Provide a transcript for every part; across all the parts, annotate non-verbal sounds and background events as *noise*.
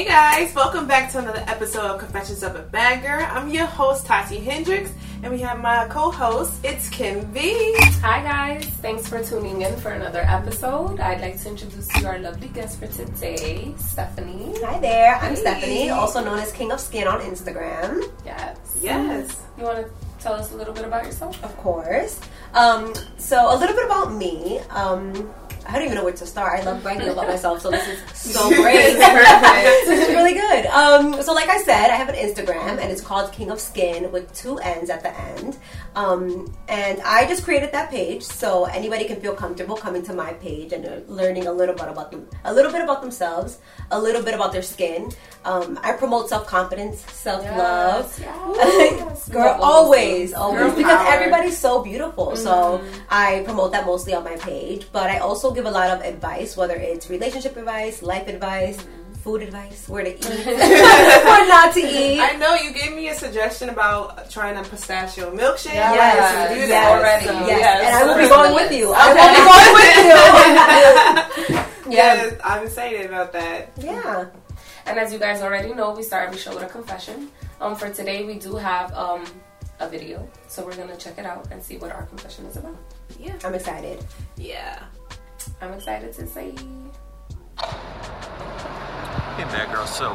Hey guys, welcome back to another episode of Confessions of a Bagger. I'm your host Tati Hendricks, and we have my co-host. It's Kim V. Hi guys, thanks for tuning in for another episode. I'd like to introduce you our lovely guest for today, Stephanie. Hi there, I'm Hey. Stephanie, also known as King of Skin on Instagram, Yes. Yes. You want to tell us a little bit about yourself? of course. Um, so a little bit about me. Um, I don't even know where to start. I love bragging about myself, so this is so *laughs* great. *laughs* This is really good. Um, so, like I said, I have an Instagram, and it's called King of Skin with two N's at the end. Um, and I just created that page so anybody can feel comfortable coming to my page and uh, learning a little bit about them, a little bit about themselves, a little bit about their skin. Um, I promote self confidence, self love. Yes. *laughs* Girl, Love always, always, Girl because power. everybody's so beautiful. So I promote that mostly on my page, but I also give a lot of advice, whether it's relationship advice, life advice, food advice, where to eat, *laughs* *laughs* what not to eat. I know you gave me a suggestion about trying a pistachio milkshake. Yes, Yes, to do yes, that. already. So- Yes, Yes, and I will be going with you. Okay. I will be going with you. *laughs* yeah. Yes, I'm excited about that. Yeah. And as you guys already know, we start every show with a confession. Um, for today, we do have um, a video, so we're gonna check it out and see what our confession is about. Yeah. I'm excited. Yeah. I'm excited to say. Hey, bad girl. So,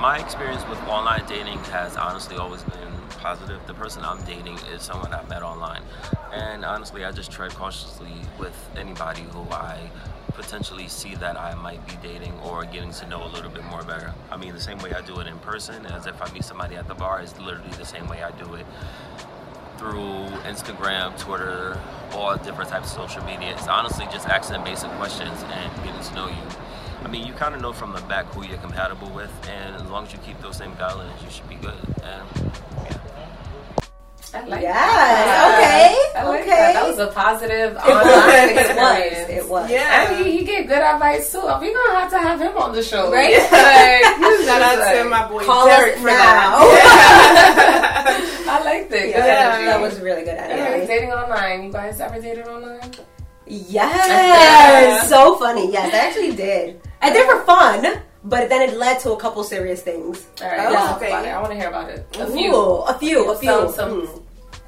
my experience with online dating has honestly always been positive. The person I'm dating is someone I met online. And honestly, I just tread cautiously with anybody who I potentially see that I might be dating or getting to know a little bit more better. I mean, the same way I do it in person, as if I meet somebody at the bar, is literally the same way I do it through Instagram, Twitter, all different types of social media. It's honestly just asking basic questions and getting to know you. I mean, you kind of know from the back who you're compatible with, and as long as you keep those same guidelines, you should be good. And yeah. I like Yes, that. okay, I like okay. that. That was a positive It was. online It was. experience. It was. Yeah. And he, he gave good advice too. We're gonna have to have him on the show, Right? Like, he's Shout out just to like- my boy Call Derek us for now. *laughs* that. I like that. Good Yeah, that was really good Anyways, energy. dating online. You guys ever dated online? Yes, so funny. Yes, I actually did. I did for fun, but then it led to a couple serious things. All right, Oh, let's okay. I want to hear about it. A Ooh, few, a few, a few. some, some Mm.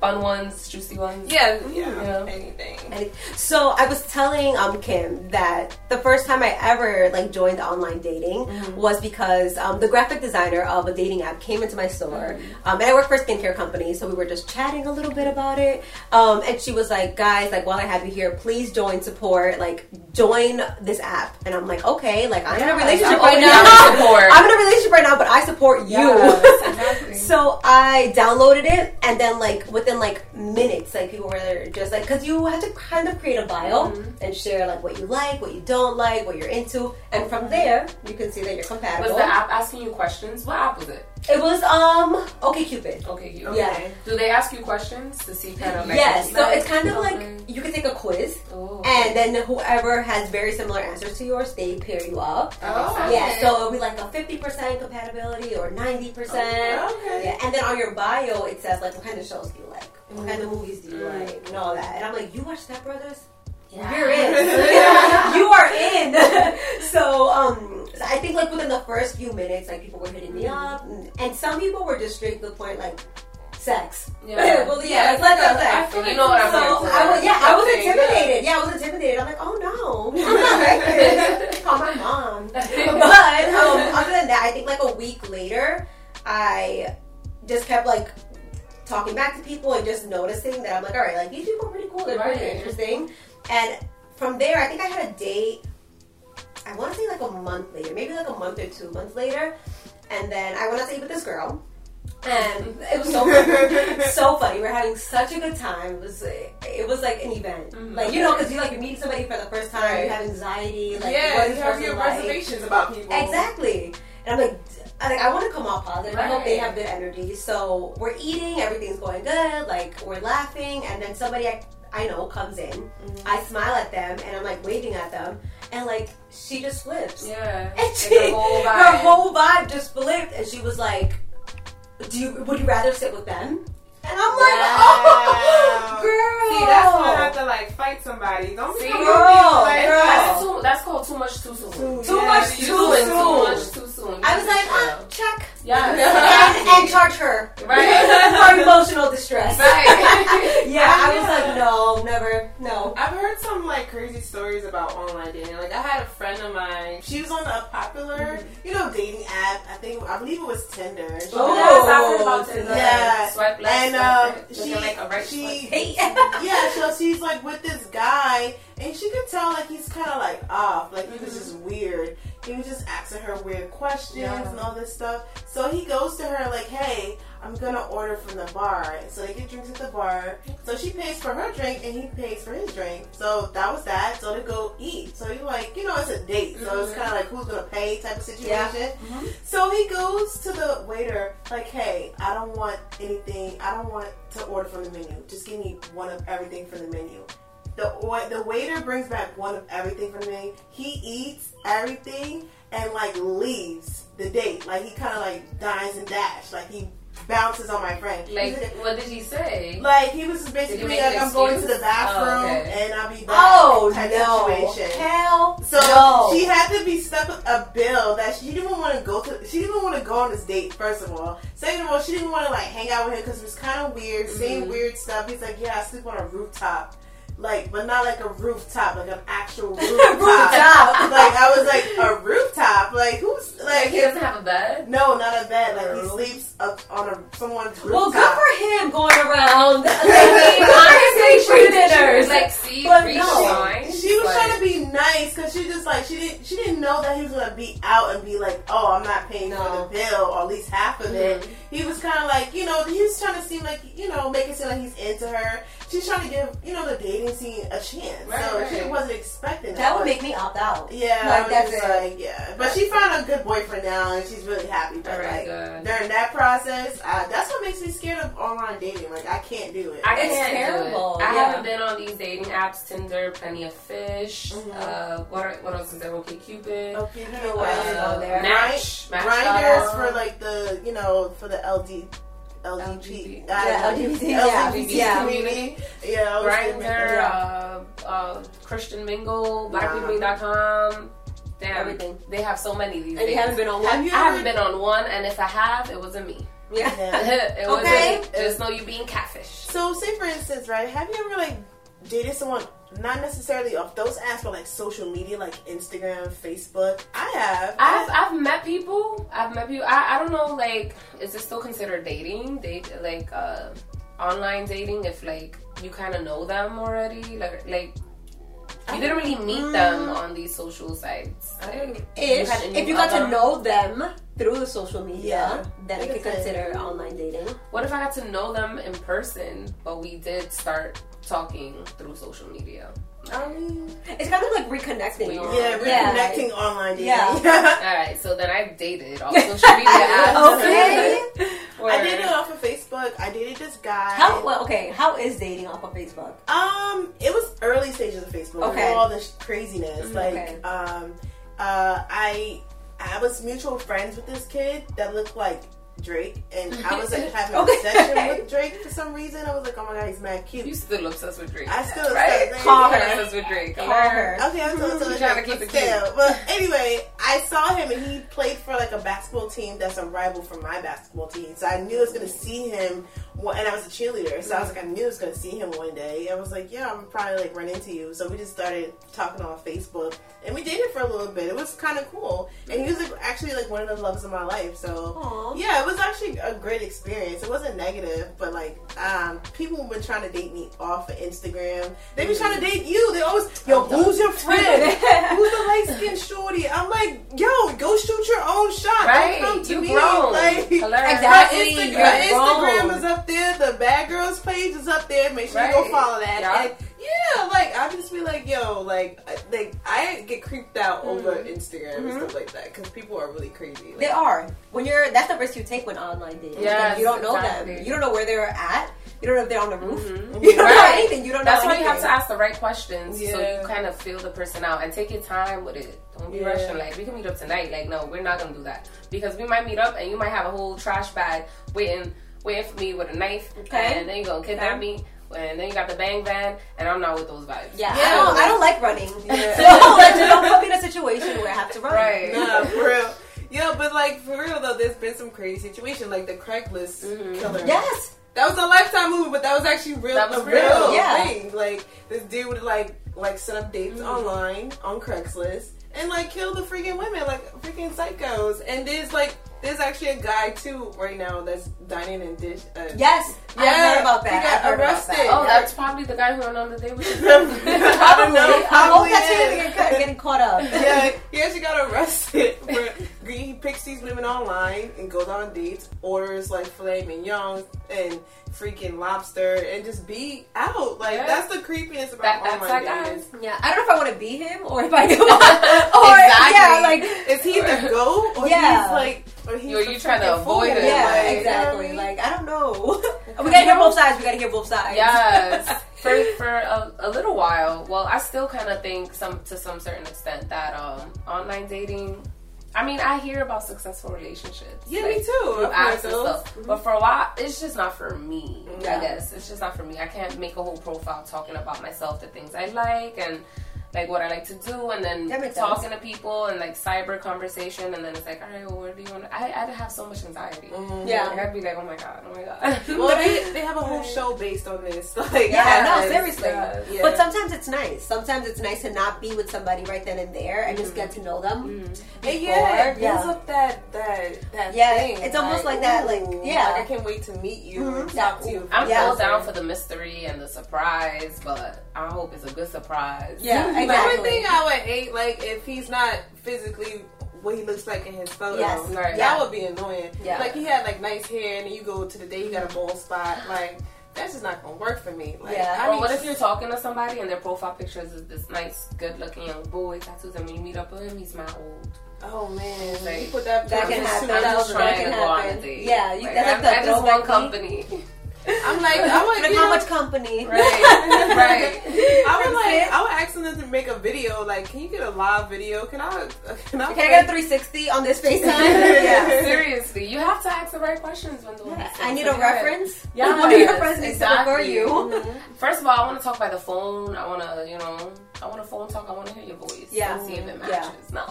Fun ones, juicy ones. yeah, yeah, Yeah. anything. And So I was telling um Kim that the first time I ever like joined online dating was because um, the graphic designer of a dating app came into my store, um, and I work for a skincare company, so we were just chatting a little bit about it. Um, and she was like, "Guys, like while I have you here, please join support. Like join this app." And I'm like, "Okay, like I'm in a relationship I'm right now. *laughs* support. I'm in a relationship right now, but I support you." Yes, exactly. *laughs* So I downloaded it, and then like within like minutes, like people were just like, because you have to kind of create a bio mm-hmm. and share like what you like, what you don't like, what you're into, and from there you can see that you're compatible. Was the app asking you questions? What app was it? It was um OkCupid. Okay, you. Yeah. Do they ask you questions to see kind of like? Yes, so it's kind of like you can take a quiz, Oh. and then whoever has very similar answers to yours, they pair you up. Oh, Yeah, so it'll be like a fifty percent compatibility or ninety percent. Okay. Yeah, and then on your bio it says like what kind of shows do you like, what kind of movies do you Mm. like, and all that. And I'm like, you watch Step Brothers? Yeah. You're in. *laughs* *laughs* you are in. *laughs* so um, I think like within the first few minutes, like people were hitting me up, and, and some people were just straight to the point, like sex. Yeah. well, yeah, it's like, let's sex. I feel You know what I'm So here for. I was, yeah, I was intimidated. Yeah, I was intimidated. I'm like, oh no, I'm not like. Call my mom. But um, other than that, I think like a week later, I just kept like talking back to people and just noticing that I'm like, all right, like these people are pretty cool. They're pretty interesting. And from there, I think I had a date. I want to say like a month later, maybe like a month or two months later, and then I went out to eat with this girl. And *laughs* it was so funny. so funny. We are having such a good time. It was it was like an event, Mhm. like you know, because you like you're meeting somebody for the first time, Right. you have anxiety, like yeah, what you have your like? reservations about people. Exactly. And I'm like, I like I want to come off positive. I hope they have good energy. So we're eating, everything's going good, like we're laughing, and then somebody I, I know comes in. Mm-hmm. I smile at them and I'm like waving at them, and like she just flips. Yeah. *laughs* And Like she, her whole her vibe. whole vibe just flipped, and she was like, "Do you would you rather sit with them?" And I'm like, Wow. *laughs* "Oh, girl." See, that's when I have to like fight somebody. Don't See, *laughs* be girl, like, girl. That's, too, that's called too much too soon. Too Yeah, much you too soon. too much too I was like, ah, oh, check. Yeah. and, *laughs* and, charge her. Right. *laughs* for emotional distress. Right. *laughs* yeah, I, I was yeah. like, no, never, no. I've heard some like crazy stories about online dating. Like I had a friend of mine. She was on a popular, mm-hmm. you know, dating app. I think I believe it was Tinder. Oh, she oh, was about Tinder. Yeah. Swipe left. And uh, she, like a right she, hey. yeah. So she's like with this guy, and she could tell like he's kind of like off. Like mm-hmm. weird. He was just asking her weird questions Yeah. and all this stuff. So he goes to her like, "Hey, I'm gonna order from the bar." So they get drinks at the bar. So she pays for her drink, and he pays for his drink. So that was that. So they go eat. So you're like, you know, it's a date. So it's Mhm. kind of like who's gonna pay type of situation. Yeah. Mhm. So he goes to the waiter, like, hey, I don't want anything. I don't want to order from the menu. Just give me one of everything from the menu. The the waiter brings back one of everything for me. He eats everything and like leaves the date. Like he kind of like dines and dash. Like he bounces on my friend. Like, what did he say? like he was just basically like, I'm going to the bathroom Oh, okay. and I'll be back. Oh no! situation. Hell So no! she had to be stuck with a bill that she didn't want to go to. She didn't want to go on this date. First of all, second of all, she didn't want to like hang out with him because it was kind of weird, saying Mhm. weird stuff. He's like, "Yeah, I sleep on a rooftop." Like, but not like a rooftop, like an actual *laughs* rooftop. Rooftop. like I was like a rooftop. Like who's Like, like he doesn't have a bed? no, not a bed. Like he Oh. sleeps up on a someone's rooftop. well, good for him going around. *laughs* I mean, honestly, free dinners. like, see, But free no. wine. She was But- trying to be nice because she just like she didn't she didn't know that he was gonna be out and be like, oh, I'm not paying No. for the bill or at least half of it. Mhm. He was kind of like you know he was trying to seem like you know make it seem like he's into her. She's trying to give you know the dating scene a chance, Right, so right. she wasn't expecting that. That would make me opt out. yeah, Like, that's it. like yeah, but she found a good boyfriend now and she's really happy. But Alright, like good. during that process, uh, that's what makes me scared of online dating. Like I can't do it. I It's can't terrible, Do it. I yeah. haven't been on these dating apps, Tinder, Plenty of Fish. Mhm. Uh, what are, what else is there? OkCupid. Okay, you Uh, know what? go there. Match, Match. Grinders dot for like the you know for the LD LGBT. LGBT Yeah, LGBT, yeah. LGBT Yeah. community. Yeah, thinking Grindr, uh, uh, Christian Mingle, Nah. BlackPeopleMeet.com. Damn, Everything. They have so many these And days. you haven't been on one. Have you I haven't been on one, and if I have, it wasn't me. Yeah. *laughs* It wasn't Okay. me. Just know you being catfish. So say for instance, right? Have you ever like dated someone not necessarily off those apps, but like social media, like Instagram, Facebook? I have. I've I've met people. I've met people. I, I don't know. Like, is this still considered dating? Date like uh, online dating? If like you kind of know them already, like like you didn't really meet them on these social sites. Like, Ish. kinda If you got to know them through the social media, Yeah. then It could consider online dating. What if I got to know them in person, but we did start talking through social media? I mean, It's kind of like reconnecting. We- yeah, Yeah. reconnecting online dating. Yeah. *laughs* All right, so then I've dated all social media *laughs* apps. Okay. *laughs* I dated off of Facebook. I dated this guy. How well? Okay. How is dating off of Facebook? Um, it was early stages of Facebook. Okay. All this craziness. Mhm. Like, Okay. um, uh, I I was mutual friends with this kid that looked like Drake, and I was like *laughs* having Okay. a session with Drake for some reason. I was like, oh my god, he's mad cute. You still obsessed with Drake? I still right? obsessed. Call You're her. obsessed with Drake. Call her. Okay, I'm still, still You trying to keep it cute. But anyway, I saw him and he played for like a basketball team that's a rival for my basketball team. So I knew I was gonna see him, one- and I was a cheerleader. So I was like, I knew I was gonna see him one day. I was like, yeah, I'm probably like run into you. So we just started talking on Facebook, and we dated for a little bit. It was kind of cool, and he was like, actually like one of the loves of my life. So Aw. yeah, it was actually a great experience. It wasn't negative, but like um, people have been trying to date me off of Instagram. They be trying to date you. They always, yo, who's your friend? *laughs* who's the light skinned shorty? I'm like, yo, go shoot your own shot. Right, Don't come to you me. grown. Like, *laughs* Hilarious. Exactly. My Instagram, You're my Instagram grown. is up there. The Bad Girls page is up there. Make sure you go follow that. Yeah. And yeah, like I just be like, yo, like, like I get creeped out over Instagram and Mhm. stuff like that because people are really crazy. Like, They are. When you're that's the risk you take when online dating. Yes, Because you don't know exactly. them. You don't know where they're at. You don't know if they're on the roof. Mhm. *laughs* You don't know anything. You don't know That's know why you have to ask the right questions so you kind of feel the person out and take your time with it. Don't be Yeah. rushing. Like we can meet up tonight. Like no, we're not gonna do that because we might meet up and you might have a whole trash bag waiting, waiting for me with a knife, Okay. and then you gonna kidnap Okay. me. And then you got the bang van, and I'm not with those vibes. Yeah, Yeah. I don't. I don't like running. *laughs* Yeah. *laughs* so like, just don't put me in a situation where I have to run. Right. *laughs* Nah, for real. Yo, but like for real though, there's been some crazy situation like the Craigslist Mhm. killer. Yes. that was a lifetime movie, but that was actually real. That was a real, real yeah. thing. Like this dude would like like set up dates online on Craigslist and like kill the freaking women like freaking psychos. And there's like there's actually a guy too right now that's dining in dish. Uh, Yes, I heard about that. He got I've heard about arrested. that. Oh, Yeah. that's probably the guy who went on the date with you. *laughs* I don't know. I hope Probably that's is. him getting, getting caught up. *laughs* yeah, he actually got arrested. For, he picks these women online and goes on dates, orders like filet mignon and freaking lobster, and just be out. Like Yeah. that's the creepiest about That- that's online that guy. Yeah, I don't know if I want to be him or if I *laughs* do. or Exactly. yeah, like Is he the *laughs* goat or Yeah. he's like, or he's Yo, the you trying to avoid fool? it, yeah, like, exactly. you know I mean? Like I don't know. *laughs* we gotta hear both sides. We gotta hear both sides. yes for for a, a little while well i still kind of think some to some certain extent that um online dating i mean i hear about successful relationships Yeah, like, me too. through I've apps heard and but for a while it's just not for me Yeah. i guess it's just not for me i can't make a whole profile talking about myself the things i like and like what I like to do, and then talking to people and like cyber conversation, and then it's like, all right, well, where do you. I I'd have so much anxiety. Yeah. like, I'd be like, oh my god, oh my god. Well, *laughs* they, they have a whole show based on this. *laughs* Like, Yeah, no, seriously. yes. Yeah. But sometimes it's nice. Sometimes it's nice to not be with somebody right then and there and just get to know them. Mm-hmm. And yeah, it before. builds up that that that Yeah, thing. it's almost like that, like, yeah. like I can't wait to meet you and Mhm. talk to you. I'm Yeah. still down for the mystery and the surprise, but I hope it's a good surprise. Yeah, *laughs* The only thing I would hate, like, if he's not physically what he looks like in his photo, Yes, right. that would be annoying. Yeah. Like he had like nice hair, and then you go to the day, he got a bald spot. Like that's just not gonna work for me. Like, Yeah. I Or what if you're talking to somebody and their profile pictures is this nice, good-looking young boy, tattoos, and when you meet up with him, he's my old. Oh man, Like, you put that. That can happen. I'm just 2000. That trying can to go on a happen. date. Yeah, you- like, that's like I'm- the I just want throwback company. I'm like, I would, Look how much company. right, right. *laughs* I would like, I would ask them to make a video. Like, can you get a live video? Can I? Can I? Can I get a 360 on this FaceTime? *laughs* yeah. Seriously, you have to ask the right questions when doing Yeah, *laughs* I need a Like, yeah. reference. Yes, One of your friends needs to exactly. refer you. Mhm. First of all, I want to talk by the phone. I want to, you know, I want to phone talk. I want to hear your voice. Yeah. and see if it Yeah. matches. No.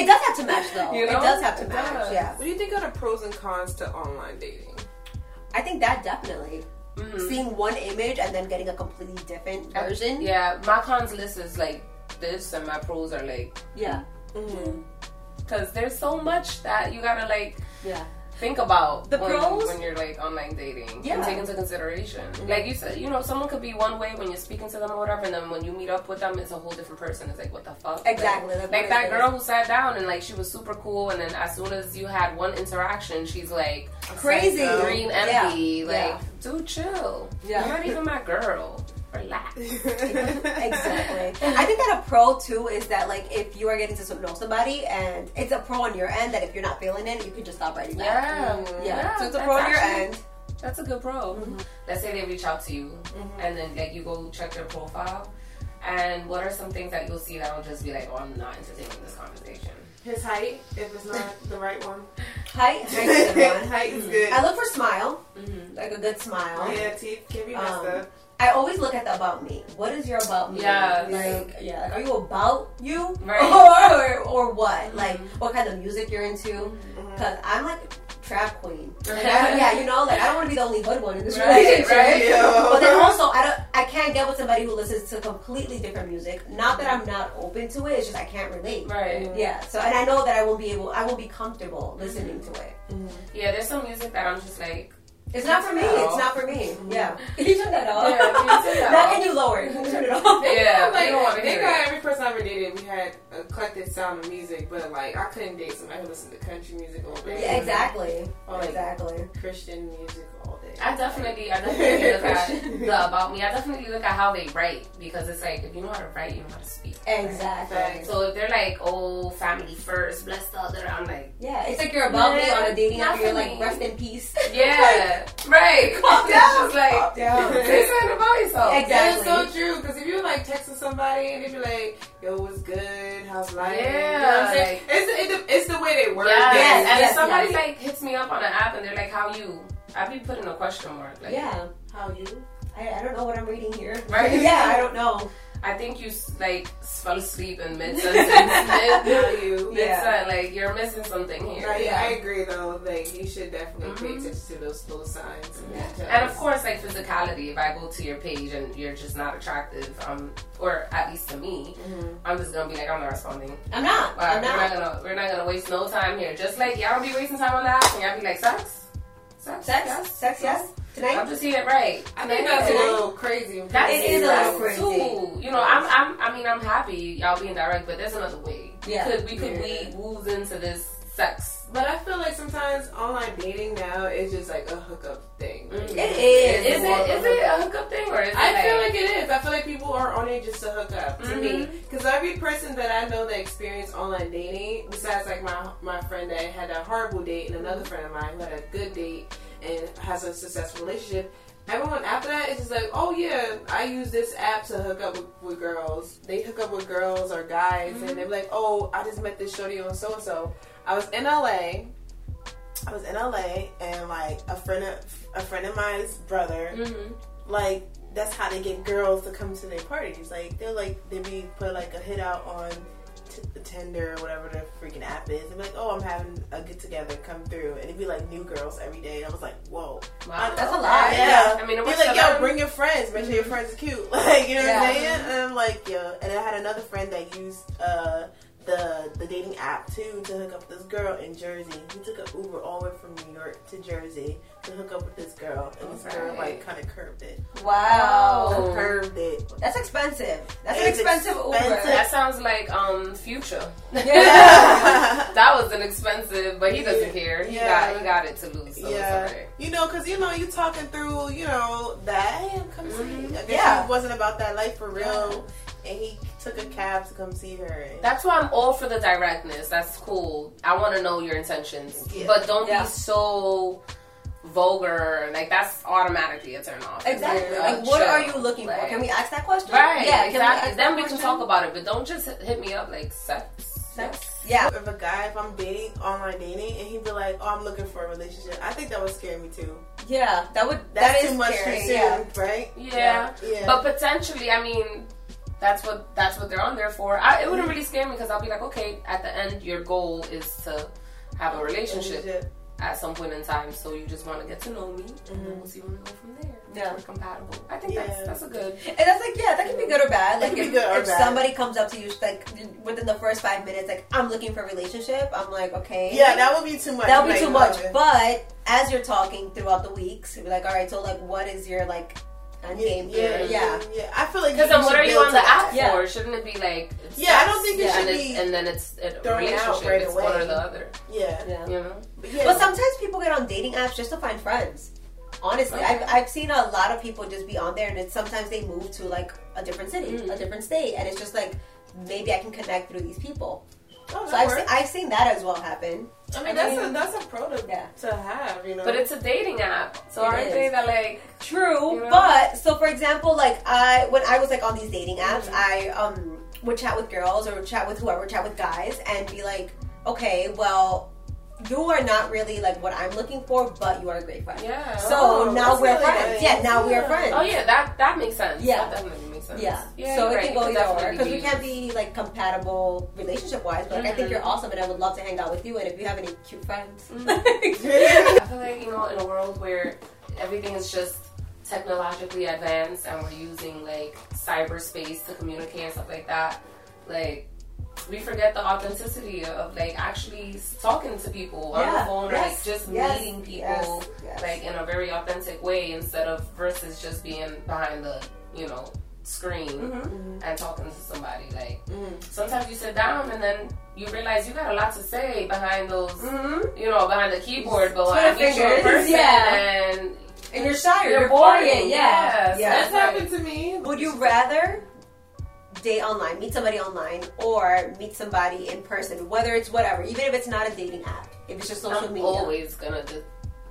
It does have to match though. You It does have to It match. does. Yeah. What do you think are the pros and cons to online dating? I think that definitely. Mhm. Seeing one image and then getting a completely different version. Yeah, my cons list is like this, and my pros are like Yeah. because there's so much that you gotta like Yeah. Think about The when, pros? when you're like online dating Yeah. and take into consideration. Like you said, you know, someone could be one way when you're speaking to them or whatever, and then when you meet up with them, it's a whole different person. It's like what the fuck? Exactly, Like, like that girl who sat down and like she was super cool, and then as soon as you had one interaction, she's like Crazy. Green Yeah. envy. Like, Yeah. dude, chill. Yeah. You're not even my girl. Relax. *laughs* exactly. I think that a pro too is that like if you are getting to know somebody and it's a pro on your end that if you're not feeling it, you can just stop writing back. Yeah, Yeah. so it's a that's pro on your actually- end. That's a good pro. Mm-hmm. Let's say they reach out to you, and then like you go check their profile. And what are some things that you'll see that'll just be like, oh, I'm not entertaining this conversation. His height, if it's not *laughs* the right one. Height, *laughs* height is good height is good. I look for smile, Mm-hmm. like a good smile. Oh, yeah, teeth can be messed Um, up. I always look at the about me. What is your about me? Yeah, like yeah. Are you about you, Right. *laughs* or, or what? Mm-hmm. Like what kind of music you're into? Mm-hmm. Because I'm like trap queen. Like, I, *laughs* yeah, you know, like I don't want to be the only good one in this Right, relationship. right. Yeah. But then also, I don't. I can't get with somebody who listens to completely different music. Not that I'm not open to it. It's just I can't relate. Right. Mm-hmm. Yeah. So and I know that I won't be able. I won't be comfortable listening to it. Mm-hmm. Yeah, there's some music that I'm just like, It's not for me. No. It's not for me. Yeah. *laughs* You turn that off? Yeah, can you turn that *laughs* Now off? can you lower it? You turn it off? yeah, *laughs* like, you don't want to hear it. every person I ever dated, we had a eclectic sound of music, but like I couldn't date somebody who listened to country music all day. Yeah, exactly. Or like Exactly. Christian music all day. I definitely, I definitely look at the about me. I definitely look at how they write because it's like if you know how to write, you know how to speak. Exactly. So if they're like, oh, family first, bless the other, I'm like, Yeah, it's like you're about me on a dating app. You're like rest in peace. *laughs* yeah, right. *laughs* Calm It's down. just like, down. *laughs* say something about yourself. Exactly. That is so true. Because if you're like texting somebody and they be like, "Yo, what's good? How's life?" Yeah, you know what I'm saying? like- it's, the, it's the way they work. Yes. it. Yes, and yes, if somebody yes. like hits me up on an app and they're like, "How you?" I be putting a question mark. Like, Yeah. How you? I, I don't know what I'm reading here. *laughs* Right. yeah, I don't know. I think you like fell asleep in *laughs* mid sentence. you. Yeah. like you're missing something here. Right, yeah, I agree though. Like you should definitely pay Mhm. attention to those little signs. details. And of course, like physicality. If I go to your page and you're just not attractive, um, or at least to me, I'm just gonna be like, I'm not responding. I'm not. Wow, I'm we're not not. gonna we're not gonna waste no time here. Just like y'all be wasting time on that, and y'all be like, sex, sex, Sex, yes. sex, yes. I'm Tonight. just here, right? I think that's a little crazy. That It is is a that's little crazy. Too. You know, I'm, I'm, I mean, I'm happy y'all being direct, but there's another way. Yeah. We could, we could Yeah. weave woos into this sex. But I feel like sometimes online dating now is just like a hookup thing. Mm. It is. Is it, is it a hookup thing or is it I like, feel like it is. I feel like people are on it just to hook up. To me, Mhm. because every person that I know that experienced online dating, besides like my my friend that had a horrible date and another friend of mine who had a good date and has a successful relationship. Everyone after that is just like, oh yeah, I use this app to hook up with, with girls. They hook up with girls or guys, and they're like, oh, I just met this shorty on so and so. I was in LA. I was in LA, and like a friend of a friend of mine's brother Mhm. like that's how they get girls to come to their parties. Like they'll like they be put like a hit out on t- Tinder or whatever the freaking app is. They're like, oh, I'm having a get together, come through, and it'd be like new girls every day. And I was like, whoa, Wow. That's a lot. Yeah, I mean, what's like, yo, bring your friends. Make sure your friends are cute. *laughs* Like, you know Yeah. what I'm saying? And I'm like, yo. And I had another friend that used uh, the the dating app too to hook up with this girl in Jersey. He took an Uber all the way from New York to Jersey to hook up with this girl, and this girl like kind of curved it. Wow. Oh. Curved it. That's expensive. That's an It's expensive, expensive. Uber. That sounds like um future. Yeah. *laughs* *laughs* that was an expensive, but he doesn't Yeah. care. He Yeah. got he got it to lose. So yeah, it's alright. you know, because you know, you talking through, you know, that. Hey, I'm coming to see. I guess Yeah. he wasn't about that life for real, and he took a cab to come see her. That's why I'm all for the directness. That's cool. I want to know your intentions, Yeah. but don't Yeah. be so vulgar. Like that's automatically a turn off. Exactly. Like, what chill. are you looking for? Can we ask that question? Right. Yeah. exactly. We then that we can talk about it, but don't just hit, hit me up like sex. Sex. Yeah. if a guy, if I'm dating online dating, and he'd be like, "Oh, I'm looking for a relationship," I think that would scare me too. Yeah. That would. That's that is too much scary. too soon, Yeah. right? Yeah. yeah. But potentially, I mean, that's what that's what they're on there for. I, it wouldn't mm-hmm. really scare me because I'll be like, okay, at the end, your goal is to have a relationship at some point in time. So you just want to get to know me, and then mm-hmm. we'll see where we go from there. Yeah. We're compatible. I think Yeah. that's that's a good. And that's like, yeah, that can be good or bad. Like, if, good or if bad. somebody comes up to you, like, within the first five minutes, like, I'm looking for a relationship, I'm like, okay. Yeah, that would be too much. That would be too much. But as you're talking throughout the weeks, you'll be like, all right, so, like, what is your, like, end game yeah, here? yeah, yeah. I feel like Because then, what are you build on the to that. app Yeah. for? Shouldn't it be like? it's Yeah, I don't think it Yeah. should and, be. and then it's a thrown out relationship. right it's one away. or the other. yeah. Yeah. You know. But yeah. But sometimes people get on dating apps just to find friends. Honestly, Okay. I've, I've seen a lot of people just be on there, and it's sometimes they move to like a different city, Mm. a different state, and it's just like maybe I can connect through these people. Oh, So I've, se- I've seen that as well happen. I I mean, that's mean- a that's a pro to, Yeah. to have, you know. But it's a dating app, so It aren't is. they that like? True, You know? but so for example, like I when I was like on these dating apps, Mhm. I um would chat with girls or chat with whoever, chat with guys, and be like, okay, well, you are not really like what I'm looking for, but you are a great friend. Yeah. So Oh, now we're really friends. nice. Yeah, now we're friends. Oh yeah, that that makes sense. Yeah. that definitely makes sense. Yeah. yeah so you're it right. can go could either or because we can't be like compatible relationship wise. But like, I think Mhm. you're awesome, and I would love to hang out with you. And if you have any cute friends, *laughs* I feel like you know, in a world where everything is just technologically advanced and we're using like cyberspace to communicate and stuff like that, like we forget the authenticity of like actually talking to people on Yeah, the phone or yes, like just yes, meeting people yes, yes. like in a very authentic way instead of versus just being behind the you know screen Mm-hmm. and talking to somebody like Mhm. sometimes you sit down and then you realize you got a lot to say behind those mm-hmm. you know, behind the keyboard, but when Twitter I meet you in person yeah. and and you're shy, you're you're boring, boring. Yeah, yes. yeah. That's happened to me. Would you rather date online, meet somebody online, or meet somebody in person? Whether it's whatever, even if it's not a dating app, if it's just social I'm media. always gonna do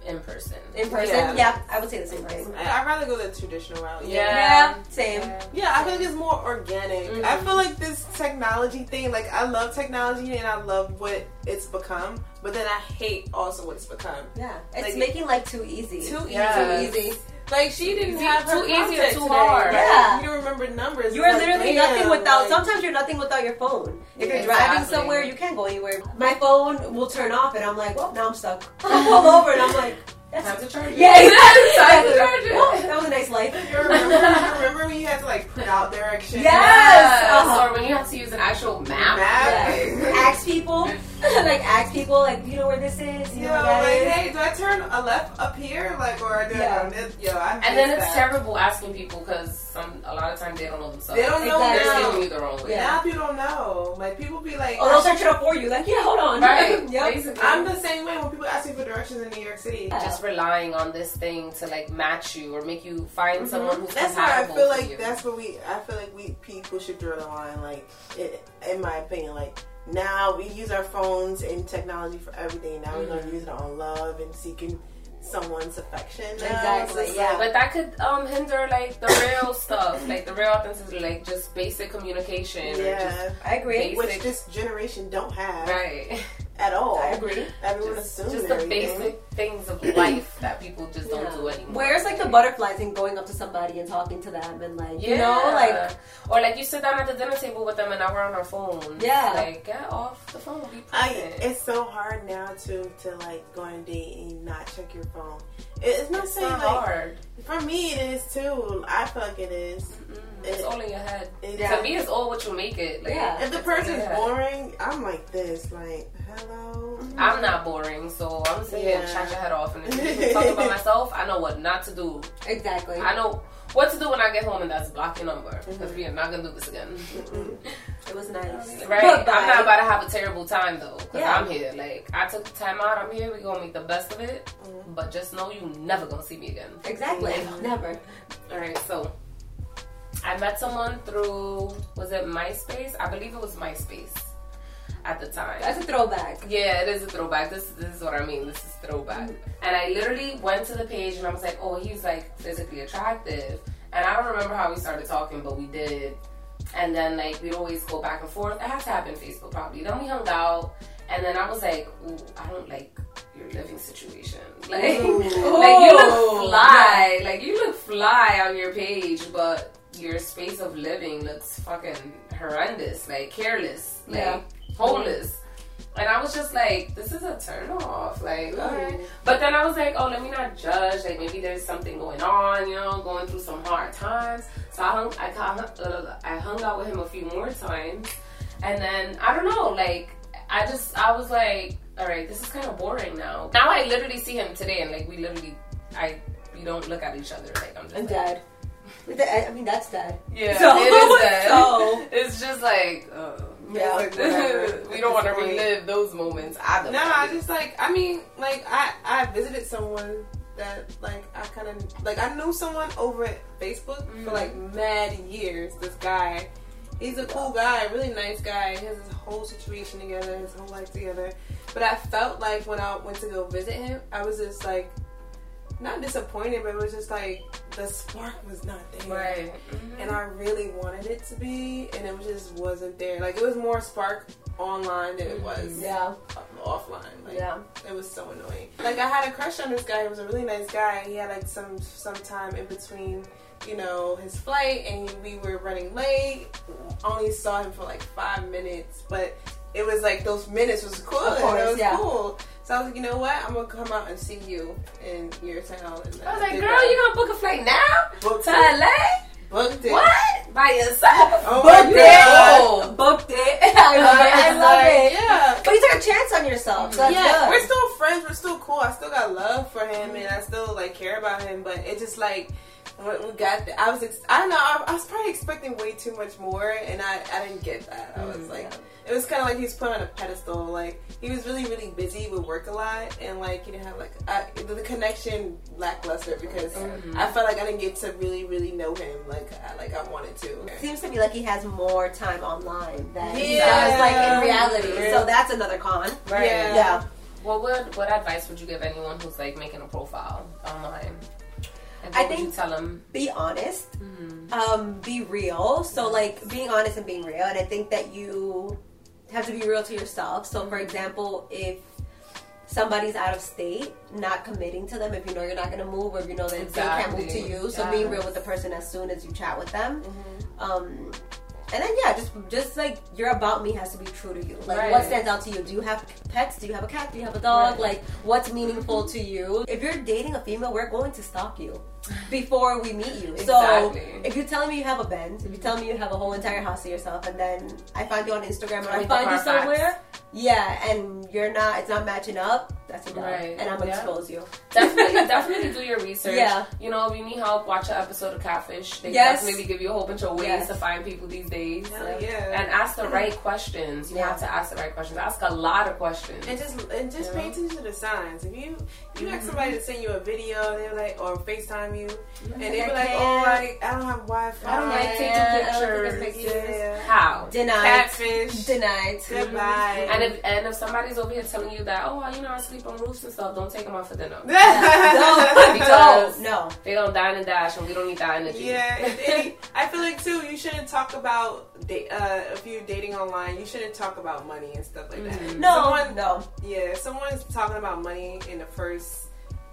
in person. in person, Yeah. yeah. I would say the same thing. I, I'd rather go the traditional route. Yeah. Yeah, same. Yeah, I feel like it's more organic. Mhm. I feel like this technology thing, like I love technology and I love what it's become, but then I hate also what it's become. Yeah, it's Like- making like too easy. Too easy. Yeah. Too easy. Like she didn't Easy- have her too easy or content too today. hard. Like, Yeah. you don't remember numbers. You are like, literally damn, nothing without. like- Sometimes you're nothing without your phone. If Yeah, you're driving exactly. somewhere, you can't go anywhere. My phone will turn off, and I'm like, well, now I'm stuck. *laughs* I pull over, and I'm like, Time that's to charge it. yeah, *laughs* exactly. Time to charge it. Well, that was a nice life. You remember, you remember when you had to like print out directions? Yes! Yes. Uh-huh. Or when you have to use an actual map. Map. ask people, *laughs* like ask people, like, do you know where this is? You Yo, know like, is? hey, do I turn a left up here? Like, or do Yeah. I go this? Yo, I And then miss it's that. terrible asking people because some a lot of times they don't know themselves. They don't know Exactly. They're now. steering you the wrong way. Yeah. Now people don't know. Like, people be like, Oh, they'll search it up for you. Like, yeah, hold on. Right. *laughs* yep. Basically. I'm the same way when people ask me for directions in New York City. Yeah. just relying on this thing to like match you or make you find someone who's Mm-hmm. That's why I feel like you. that's what we. I feel like we people should draw the line. Like, it, in my opinion, like now we use our phones and technology for everything. Now we're Mm-hmm. gonna use it on love and seeking someone's affection. Exactly, So yeah. But that could um hinder like the real stuff, *coughs* like the real authenticity, like just basic communication. or yeah, I agree. Basic- which this generation don't have right. *laughs* at all. I agree. Everyone Just, assumes just the everything. basic things of *clears throat* life that people just don't do anymore. Where's like the butterflies and going up to somebody and talking to them and like you know like or like you sit down at the dinner table with them and now we're on our phone. Yeah. like get off the phone. Be I, it's so hard now to to like go on a date and not check your phone. It- It's not it's saying not like hard. For me it is too. I feel like it is. Mm, It's It- all in your head. it- To me, it's all what you make it. Like, Yeah. If the it's all in person's boring, I'm like this, like hello. I'm not boring, so I'm sitting here and Yeah. chat your head off. And if you *laughs* talk about myself, I know what not to do. exactly. I know what to do when I get home, and that's block your number because Mm-hmm. we are not gonna do this again. It was nice. Right? Goodbye. I'm not about to have a terrible time though, because Yeah. I'm here. Like I took the time out. I'm here. We gonna make the best of it. Mm-hmm. But just know you never gonna see me again. Exactly. Never. All right, so I met someone through was it MySpace? I believe it was MySpace at the time. That's a throwback. Yeah, it is a throwback. This this is what I mean. This is throwback. Mm-hmm. And I literally went to the page and I was like, oh, he's like physically attractive. And I don't remember how we started talking, but we did. And then like we'd always go back and forth. It had to happen Facebook probably. Then we hung out, and then I was like, ooh, I don't like your living situation. *laughs* Like, Ooh. like you look fly. Like you look fly on your page, but your space of living looks fucking horrendous. Like careless. Like Yeah. Homeless. And I was just like, this is a turn off. Like, Ooh. But then I was like, oh, let me not judge. Like, maybe there's something going on, you know, going through some hard times. So I hung, I, uh, I hung out with him a few more times. And then, I don't know, like, I just, I was like, all right, this is kind of boring now. Now I literally see him today and, like, we literally, I, we don't look at each other. Like, I'm just like, dad. I mean, that's dad. Yeah, So- it is *laughs* that. so- it's just like, uh, Yeah. Like, *laughs* we don't want to relive those moments either. No, I just like I mean, like I I visited someone that like I kind of like I knew someone over at Facebook Mm-hmm. for like mad years. This guy, he's a cool guy, really nice guy. He has his whole situation together, his whole life together. But I felt like when I went to go visit him, I was just like not disappointed, but it was just like the spark was not there. right. Mm-hmm. And I really wanted it to be, and it just wasn't there. Like it was more spark online than it mm-hmm. was Yeah. offline. Like, Yeah. it was so annoying. Like I had a crush on this guy. He was a really nice guy. He had like some some time in between, you know, his flight, and we were running late. Only saw him for like five minutes, but it was like those minutes was cool. Course, it was yeah. cool. So I was like, you know what? I'm gonna come out and see you in your town. And I was uh, like, girl, that. you gonna book a flight now booked to it. LA? Booked it. What? By yourself? Oh Booked it. Booked it. *laughs* I love it. I love like, it. Yeah. But you took a chance on yourself. So yeah, good. we're still friends. We're still cool. I still got love for him, and I still like care about him. But it just like we got, the, I was, ex- I don't know, I, I was probably expecting way too much more, and I, I didn't get that. I was mm, like, it was kind of like he was put on a pedestal. Like he was really, really busy with work a lot, and like you didn't have like I, the, the connection lackluster because mm-hmm. I felt like I didn't get to really, really know him like I, like I wanted to. seems to be like he has more time online than he does like in reality. Yeah. So that's another con. Right. Yeah. Yeah. What would what advice would you give anyone who's like making a profile online? I what would you think- tell them. Be honest. Mm-hmm. Um, be real. So like being honest and being real. And I think that you have to be real to yourself. So for example, if somebody's out of state, not committing to them if you know you're not going to move or if you know that they can't move to you. So being real with the person as soon as you chat with them. Um, and then yeah, just just like your about me has to be true to you. Like Right. what stands out to you? Do you have pets? Do you have a cat? Do you have a dog? Right. Like what's meaningful to you? If you're dating a female, we're going to stalk you before we meet you. So if you tell me you have a Benz, if you tell me you have a whole entire house to yourself, and then I find you on Instagram or I With find you somewhere, yeah, and you're not, it's not matching up. That's a dub, Right. and I'm gonna Yeah. expose you. definitely, *laughs* definitely do your research. Yeah. You know, if you need help, watch an episode of Catfish. They Yes. definitely give you a whole bunch of ways Yes. to find people these days. Hell yeah. And ask the right questions. You Yeah. have to ask the right questions. Ask a lot of questions. And just and just Yeah. pay attention to the signs. If you you ask mm-hmm. somebody to send you a video, they're like or FaceTime you, and they're like, can't. "Oh, I, I don't have Wi-Fi. I don't like taking Yeah, don't pictures. take pictures. Yeah. How? Denied. Catfish. Denied. Goodbye. And if and if somebody's over here telling you that, oh, well, you know, I sleep on roofs and stuff, don't take them out for dinner. *laughs* No, Because- *laughs* no, no. They don't dine and dash, and we don't need that energy. Yeah, any, I feel like too. You shouldn't talk about da- uh, if you're dating online. You shouldn't talk about money and stuff like that. Mhm. No, Someone, no. yeah, if someone's talking about money in the first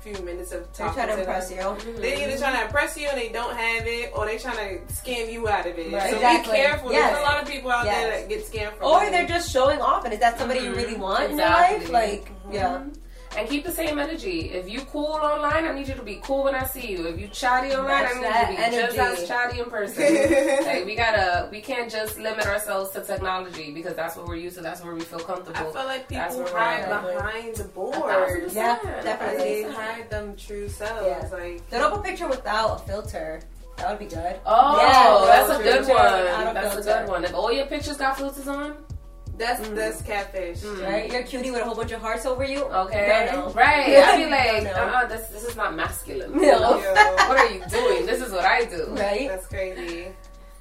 few minutes of They're trying to to impress them. you. They either trying to impress you and they don't have it, or they trying to scam you out of it. Right. So Exactly. be careful. Yes. There's a lot of people out there that get scammed from. Or they're just showing off, and is that somebody you really mm-hmm. want in your life? Exactly. Like, yeah. Mm-hmm. And keep the same energy. If you cool online, I need you to be cool when I see you. If you chatty online, Match I need you to be just as chatty in person. *laughs* like we gotta, we can't just limit ourselves to technology because that's what we're used to. That's where we feel comfortable. I feel like That's people where hide behind the A thousand boards. Yeah, definitely. They hide them true selves. Yeah. Like Throw up a picture without a filter. That would be good. Oh, Yeah, that's that's a good one. Out of That's a good one. If all your pictures got filters on, that's that's catfish. Mm. Right? You're a cutie with a whole bunch of hearts over you. okay, No, no. right? *laughs* I'd be like, No, no. uh-uh, this this is not masculine. No. Yo, what are you doing? This is what I do. Right? that's crazy.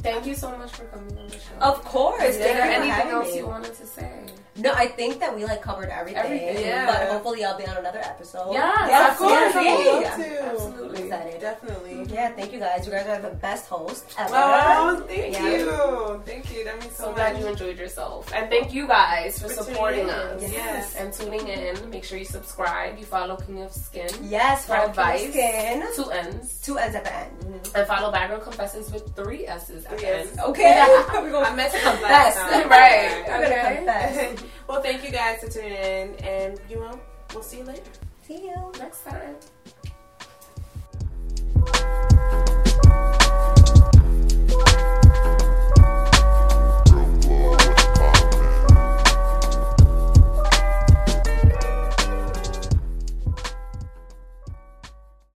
Thank you so much for coming on the show. Of course. Is Thank there anything else me. you wanted to say? No, I think that we like covered everything. Everything, yeah. But hopefully I'll be on another episode. Yes, yeah, of course, I would love Yeah. to. Absolutely. Excited. Definitely. Mm-hmm. Yeah, thank you guys. You guys are the best hosts ever. Oh, thank Yeah. you. Thank you. That means so, So much. glad you enjoyed yourself. And thank you guys for, For supporting us. Yes. And tuning in. Make sure you subscribe. You follow King of Skin. Yes, For for advice. Skin. Two N's. Two N's at the end. Mm-hmm. And follow Background Confessions with three S's at the end. Okay. *laughs* *laughs* We're I gonna messed up Confess. *laughs* Right. we're gonna Okay well, thank you guys for tuning in, and you know, we'll see you later. See you next time.